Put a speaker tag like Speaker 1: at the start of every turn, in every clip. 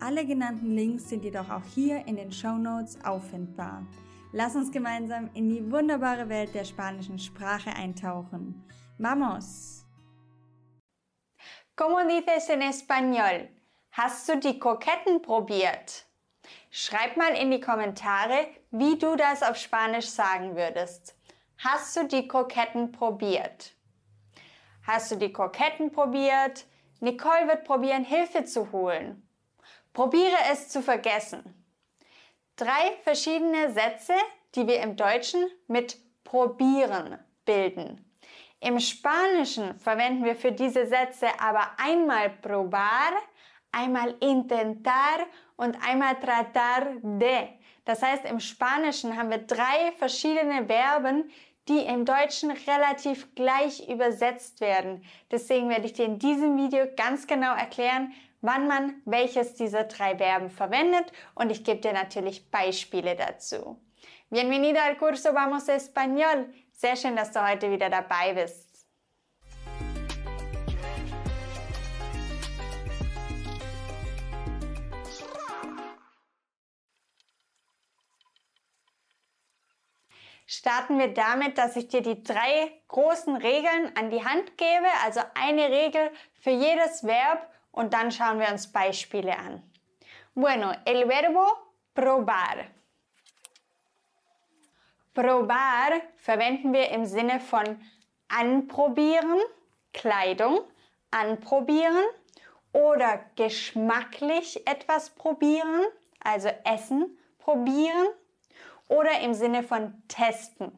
Speaker 1: Alle genannten Links sind jedoch auch hier in den Show Notes auffindbar. Lass uns gemeinsam in die wunderbare Welt der spanischen Sprache eintauchen. Vamos!
Speaker 2: ¿Cómo dices en español? Hast du die Kroketten probiert? Schreib mal in die Kommentare, wie du das auf Spanisch sagen würdest. Hast du die Kroketten probiert? Hast du die Kroketten probiert? Nicole wird probieren, Hilfe zu holen. Probiere es zu vergessen. Drei verschiedene Sätze, die wir im Deutschen mit probieren bilden. Im Spanischen verwenden wir für diese Sätze aber einmal probar, einmal intentar und einmal tratar de. Das heißt, im Spanischen haben wir drei verschiedene Verben, die im Deutschen relativ gleich übersetzt werden. Deswegen werde ich dir in diesem Video ganz genau erklären, wann man welches dieser drei Verben verwendet und ich gebe dir natürlich Beispiele dazu. Bienvenido al curso Vamos Español. Sehr schön, dass du heute wieder dabei bist. starten wir damit, dass ich dir die drei großen Regeln an die Hand gebe, also eine Regel für jedes Verb und dann schauen wir uns Beispiele an. Bueno, el verbo probar. Probar verwenden wir im Sinne von anprobieren, Kleidung, anprobieren oder geschmacklich etwas probieren, also Essen probieren oder im Sinne von testen.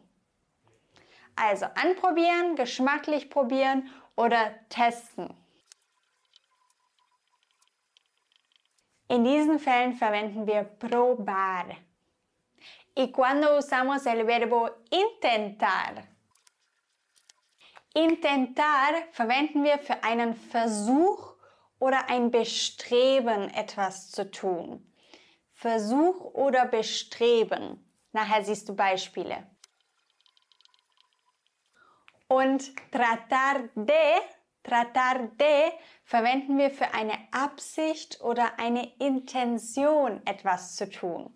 Speaker 2: Also anprobieren, geschmacklich probieren oder testen. En diesen Fällen verwenden wir probar. ¿Y cuando usamos el verbo intentar? Intentar verwenden wir für einen Versuch oder ein Bestreben, etwas zu tun. Versuch oder Bestreben. Nachher siehst du Beispiele. Und tratar de Tratar de verwenden wir für eine Absicht oder eine Intention, etwas zu tun.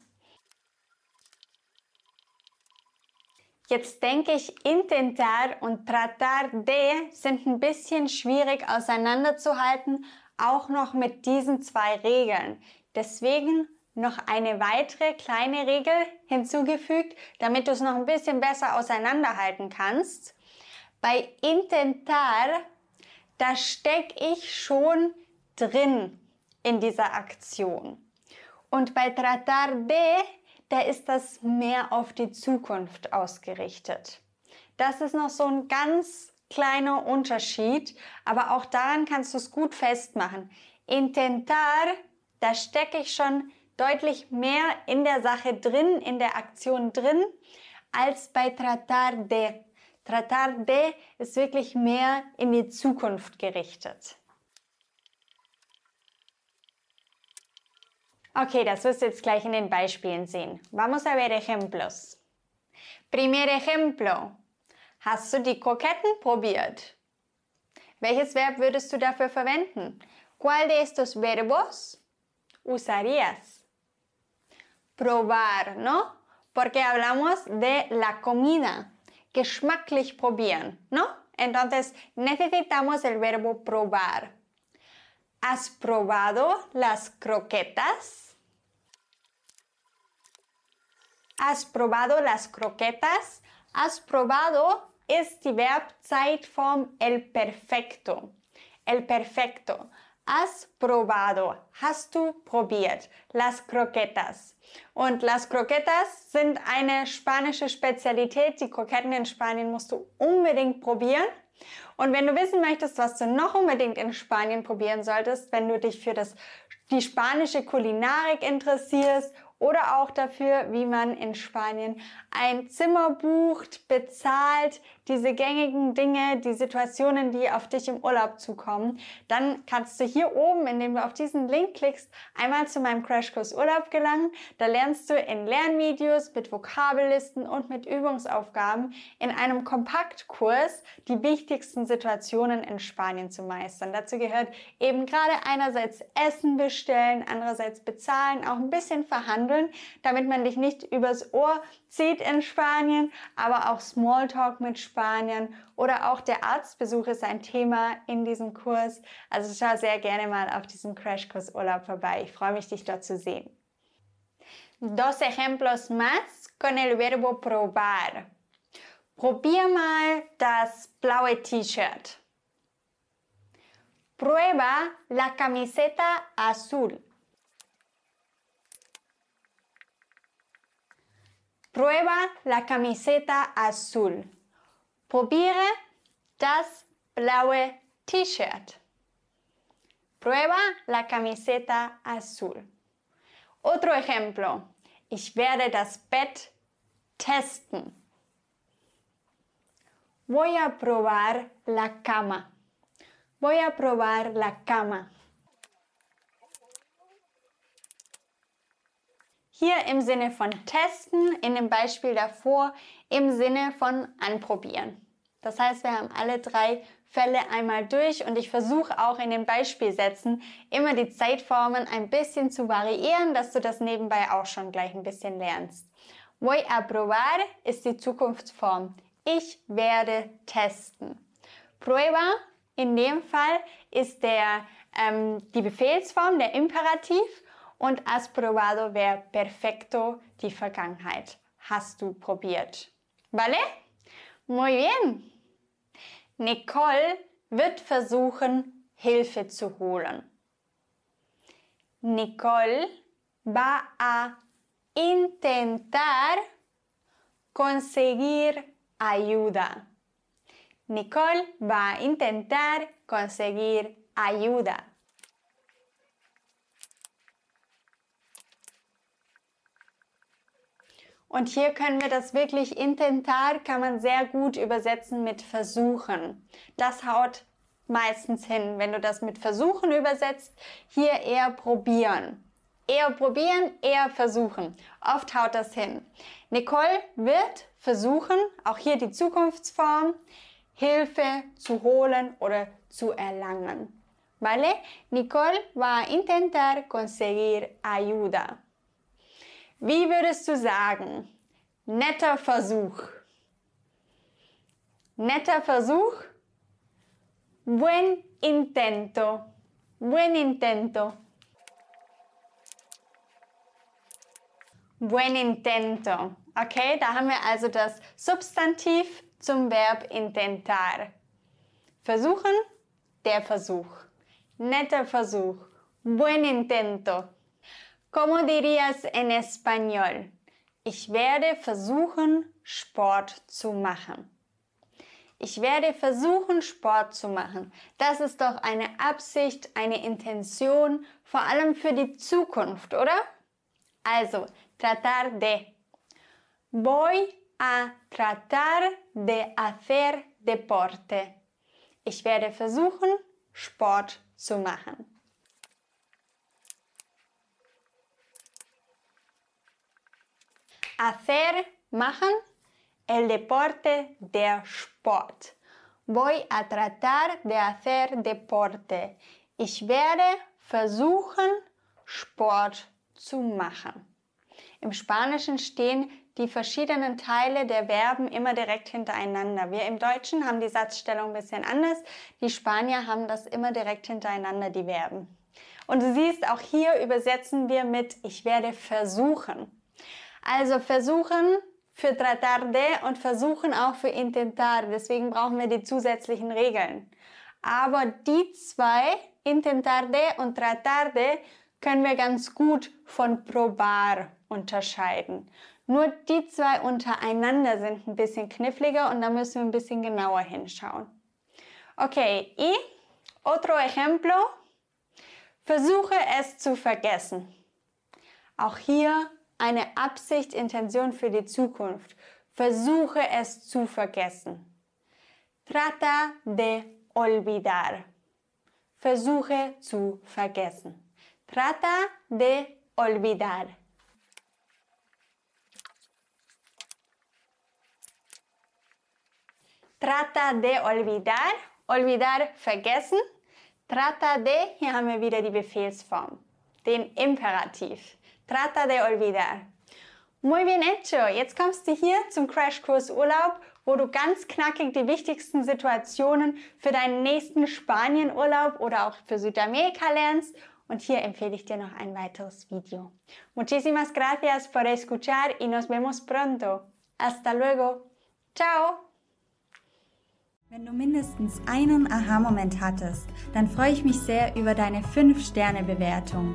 Speaker 2: Jetzt denke ich, intentar und tratar de sind ein bisschen schwierig auseinanderzuhalten, auch noch mit diesen zwei Regeln. Deswegen noch eine weitere kleine Regel hinzugefügt, damit du es noch ein bisschen besser auseinanderhalten kannst. Bei intentar da stecke ich schon drin in dieser Aktion. Und bei Tratar de, da ist das mehr auf die Zukunft ausgerichtet. Das ist noch so ein ganz kleiner Unterschied, aber auch daran kannst du es gut festmachen. Intentar, da stecke ich schon deutlich mehr in der Sache drin, in der Aktion drin, als bei Tratar de. Tratar de ist wirklich mehr in die Zukunft gerichtet. Okay, das wirst du jetzt gleich in den Beispielen sehen. Vamos a ver ejemplos. Primer ejemplo. Hast du die Kroketten probiert? Welches Verb würdest du dafür verwenden? ¿Cuál de estos verbos usarías? Probar, ¿no? Porque hablamos de la comida geschmacklich probieren, ¿no? Entonces necesitamos el verbo probar. ¿Has probado las croquetas? ¿Has probado las croquetas? ¿Has probado ist die Verbzeitform el perfecto. El perfecto. Has probado, hast du probiert, las croquetas. Und las croquetas sind eine spanische Spezialität. Die Kroketten in Spanien musst du unbedingt probieren. Und wenn du wissen möchtest, was du noch unbedingt in Spanien probieren solltest, wenn du dich für das die spanische Kulinarik interessierst oder auch dafür, wie man in Spanien ein Zimmer bucht, bezahlt, diese gängigen Dinge, die Situationen, die auf dich im Urlaub zukommen, dann kannst du hier oben, indem du auf diesen Link klickst, einmal zu meinem Crashkurs Urlaub gelangen. Da lernst du in Lernvideos mit Vokabellisten und mit Übungsaufgaben in einem Kompaktkurs die wichtigsten Situationen in Spanien zu meistern. Dazu gehört eben gerade einerseits Essen bestellen, andererseits bezahlen, auch ein bisschen verhandeln, damit man dich nicht übers Ohr zieht in Spanien, aber auch Smalltalk mit Spaniern oder auch der Arztbesuch ist ein Thema in diesem Kurs. Also schau sehr gerne mal auf diesem Crashkurs Urlaub vorbei. Ich freue mich, dich dort zu sehen. Dos ejemplos más con el verbo probar. Probier mal das blaue T-Shirt. Prueba la camiseta azul. Prueba la camiseta azul. Probiere das blaue T-Shirt. Prueba la camiseta azul. Otro ejemplo. Ich werde das Bett testen. Voy a probar la cama. Voy a probar la cama. Hier im Sinne von testen, in dem Beispiel davor im Sinne von anprobieren. Das heißt, wir haben alle drei Fälle einmal durch und ich versuche auch in den Beispielsätzen immer die Zeitformen ein bisschen zu variieren, dass du das nebenbei auch schon gleich ein bisschen lernst. Voy a probar ist die Zukunftsform. Ich werde testen. Prueba in dem Fall ist der, ähm, die Befehlsform, der Imperativ und has probado wäre perfecto die Vergangenheit. Hast du probiert. ¿Vale? Muy bien. Nicole wird versuchen, Hilfe zu holen. Nicole va a intentar conseguir ayuda. Nicole va a intentar conseguir ayuda. Und hier können wir das wirklich intentar, kann man sehr gut übersetzen mit versuchen. Das haut meistens hin. Wenn du das mit versuchen übersetzt, hier eher probieren. Eher probieren, eher versuchen. Oft haut das hin. Nicole wird versuchen, auch hier die Zukunftsform, Hilfe zu holen oder zu erlangen. ¿Vale? Nicole va a intentar conseguir ayuda. Wie würdest du sagen? Netter Versuch. Netter Versuch. Buen intento. Buen intento. Buen intento. Okay, da haben wir also das Substantiv zum Verb intentar. Versuchen, der Versuch. Netter Versuch. Buen intento. ¿Cómo dirías en español? Ich werde versuchen, Sport zu machen. Ich werde versuchen, Sport zu machen. Das ist doch eine Absicht, eine Intention, vor allem für die Zukunft, oder? Also, tratar de. Voy a tratar de hacer deporte. Ich werde versuchen, Sport zu machen. Hacer, machen, el deporte, der Sport. Voy a tratar de hacer deporte. Ich werde versuchen, Sport zu machen. Im Spanischen stehen die verschiedenen Teile der Verben immer direkt hintereinander. Wir im Deutschen haben die Satzstellung ein bisschen anders. Die Spanier haben das immer direkt hintereinander, die Verben. Und du siehst, auch hier übersetzen wir mit ich werde versuchen. Also versuchen für tratar de und versuchen auch für intentar. Deswegen brauchen wir die zusätzlichen Regeln. Aber die zwei, intentar de und tratar de, können wir ganz gut von probar unterscheiden. Nur die zwei untereinander sind ein bisschen kniffliger und da müssen wir ein bisschen genauer hinschauen. Okay, y otro ejemplo. Versuche es zu vergessen. Auch hier eine Absicht, Intention für die Zukunft. Versuche es zu vergessen. Trata de olvidar. Versuche zu vergessen. Trata de olvidar. Trata de olvidar. Olvidar, vergessen. Trata de, hier haben wir wieder die Befehlsform, den Imperativ. Trata de olvidar. Muy bien hecho. Jetzt kommst du hier zum Crashkurs Urlaub, wo du ganz knackig die wichtigsten Situationen für deinen nächsten Spanienurlaub oder auch für Südamerika lernst. Und hier empfehle ich dir noch ein weiteres Video. Muchísimas gracias por escuchar y nos vemos pronto. Hasta luego. Ciao.
Speaker 1: Wenn du mindestens einen Aha-Moment hattest, dann freue ich mich sehr über deine 5-Sterne-Bewertung.